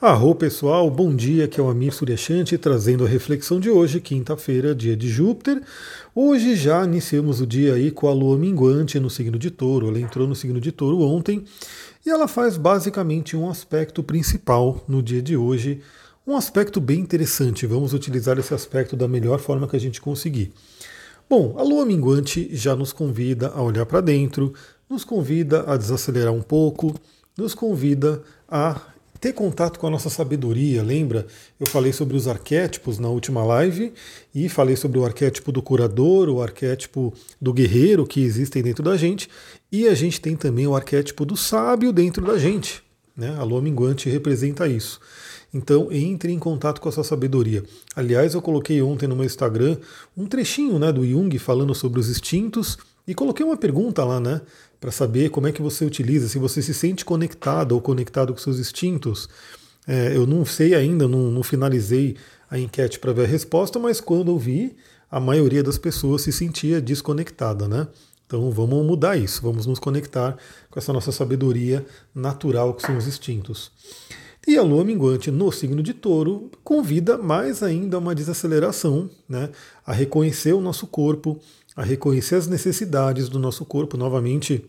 Arro pessoal, bom dia, que é o Amir Suryashanti trazendo a reflexão de hoje, quinta-feira, dia de Júpiter. Hoje já iniciamos o dia aí com a lua minguante no signo de touro, ela entrou no signo de touro ontem e ela faz basicamente um aspecto principal no dia de hoje, um aspecto bem interessante, vamos utilizar esse aspecto da melhor forma que a gente conseguir. Bom, a lua minguante já nos convida a olhar para dentro, nos convida a desacelerar um pouco, nos convida a ter contato com a nossa sabedoria. Lembra? Eu falei sobre os arquétipos na última live e falei sobre o arquétipo do curador, o arquétipo do guerreiro que existem dentro da gente, e a gente tem também o arquétipo do sábio dentro da gente. Né? A lua minguante representa isso. Então entre em contato com a sua sabedoria. Aliás, eu coloquei ontem no meu Instagram um trechinho né, do Jung falando sobre os instintos e coloquei uma pergunta lá, né? Para saber como é que você utiliza, se você se sente conectado ou conectado com seus instintos. É, eu não sei ainda, não, não finalizei a enquete para ver a resposta, mas quando eu vi, a maioria das pessoas se sentia desconectada, né? Então vamos mudar isso, vamos nos conectar com essa nossa sabedoria natural que são os instintos. E a lua minguante no signo de touro convida mais ainda a uma desaceleração, né? a reconhecer o nosso corpo, a reconhecer as necessidades do nosso corpo. Novamente,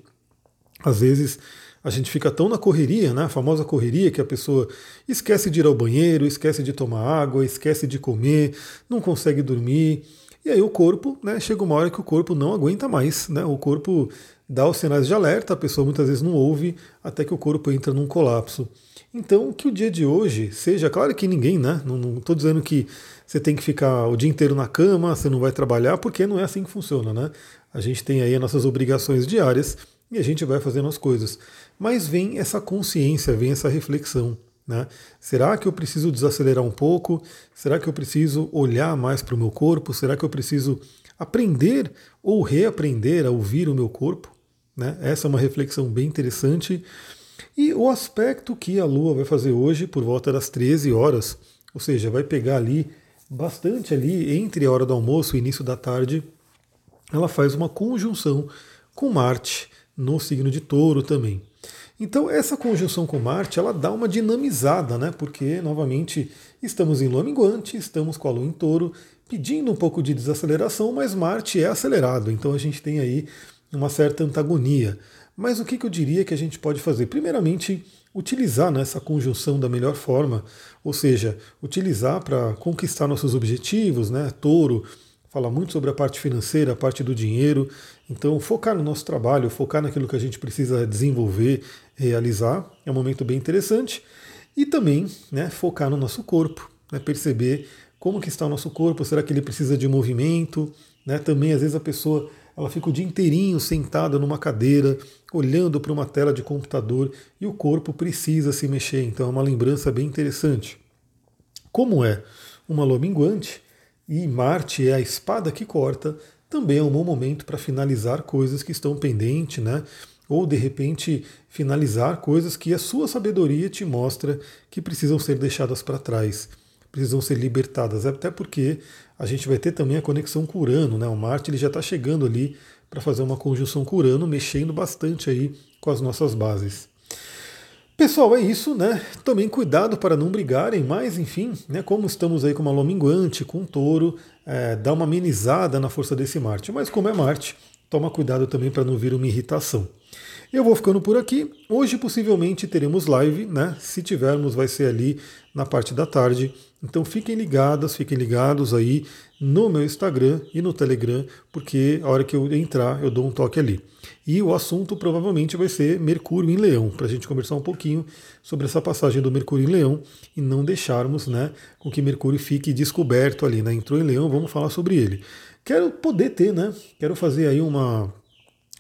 às vezes a gente fica tão na correria, né? a famosa correria, que a pessoa esquece de ir ao banheiro, esquece de tomar água, esquece de comer, não consegue dormir. E aí o corpo, né, chega uma hora que o corpo não aguenta mais, né? O corpo dá os sinais de alerta, a pessoa muitas vezes não ouve, até que o corpo entra num colapso. Então, que o dia de hoje seja, claro que ninguém, né? Não estou dizendo que você tem que ficar o dia inteiro na cama, você não vai trabalhar, porque não é assim que funciona, né? A gente tem aí as nossas obrigações diárias e a gente vai fazendo as coisas. Mas vem essa consciência, vem essa reflexão. Né? Será que eu preciso desacelerar um pouco? Será que eu preciso olhar mais para o meu corpo? Será que eu preciso aprender ou reaprender a ouvir o meu corpo? Né? Essa é uma reflexão bem interessante. E o aspecto que a Lua vai fazer hoje, por volta das 13 horas, ou seja, vai pegar ali bastante ali entre a hora do almoço e início da tarde, ela faz uma conjunção com Marte no signo de Touro também. Então essa conjunção com Marte, ela dá uma dinamizada, né? Porque novamente estamos em Lua minguante, estamos com a Lua em Touro, pedindo um pouco de desaceleração, mas Marte é acelerado, então a gente tem aí uma certa antagonia. Mas o que, eu diria que a gente pode fazer? Primeiramente, utilizar né, essa conjunção da melhor forma, ou seja, utilizar para conquistar nossos objetivos, né? Touro fala muito sobre a parte financeira, a parte do dinheiro, então focar no nosso trabalho, focar naquilo que a gente precisa desenvolver, realizar, é um momento bem interessante. E também né, focar no nosso corpo, né, perceber como que está o nosso corpo, será que ele precisa de movimento, né? Também às vezes a pessoa ela fica o dia inteirinho sentada numa cadeira, olhando para uma tela de computador e o corpo precisa se mexer. Então é uma lembrança bem interessante. Como é uma lua minguante e Marte é a espada que corta, também é um bom momento para finalizar coisas que estão pendentes, né? Ou de repente finalizar coisas que a sua sabedoria te mostra que precisam ser deixadas para trás, precisam ser libertadas. Até porque a gente vai ter também a conexão com Urano, né? O Marte ele já está chegando ali para fazer uma conjunção com Urano, mexendo bastante aí com as nossas bases. Pessoal, é isso, né? Tomem cuidado para não brigarem, mas enfim, né? Como estamos aí com uma lua minguante, com um touro, é, dá uma amenizada na força desse Marte. Mas como é Marte, toma cuidado também para não vir uma irritação. Eu vou ficando por aqui. Hoje possivelmente teremos live, né? Se tivermos, vai ser ali na parte da tarde. Então fiquem ligadas, fiquem ligados aí no meu Instagram e no Telegram, porque a hora que eu entrar eu dou um toque ali. E o assunto provavelmente vai ser Mercúrio em Leão, para a gente conversar um pouquinho sobre essa passagem do Mercúrio em Leão e não deixarmos né, com que Mercúrio fique descoberto ali. Né? Entrou em Leão, vamos falar sobre ele. Quero poder ter, né? Quero fazer aí uma.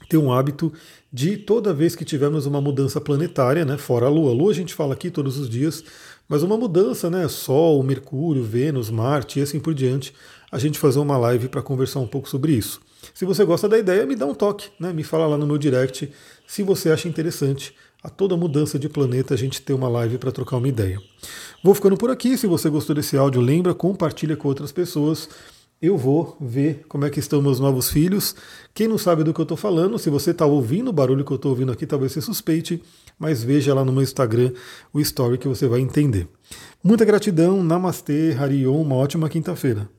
Ter um hábito de toda vez que tivermos uma mudança planetária, né? Fora a Lua. A Lua a gente fala aqui todos os dias mas uma mudança, né? Sol, Mercúrio, Vênus, Marte e assim por diante, a gente fazer uma live para conversar um pouco sobre isso. Se você gosta da ideia, me dá um toque, né? Me fala lá no meu direct se você acha interessante a toda mudança de planeta a gente ter uma live para trocar uma ideia. Vou ficando por aqui. Se você gostou desse áudio, lembra, compartilha com outras pessoas. Eu vou ver como é que estão meus novos filhos. Quem não sabe do que eu estou falando, se você está ouvindo o barulho que eu estou ouvindo aqui, talvez você suspeite, mas veja lá no meu Instagram o story que você vai entender. Muita gratidão, Namastê, Harion, uma ótima quinta-feira.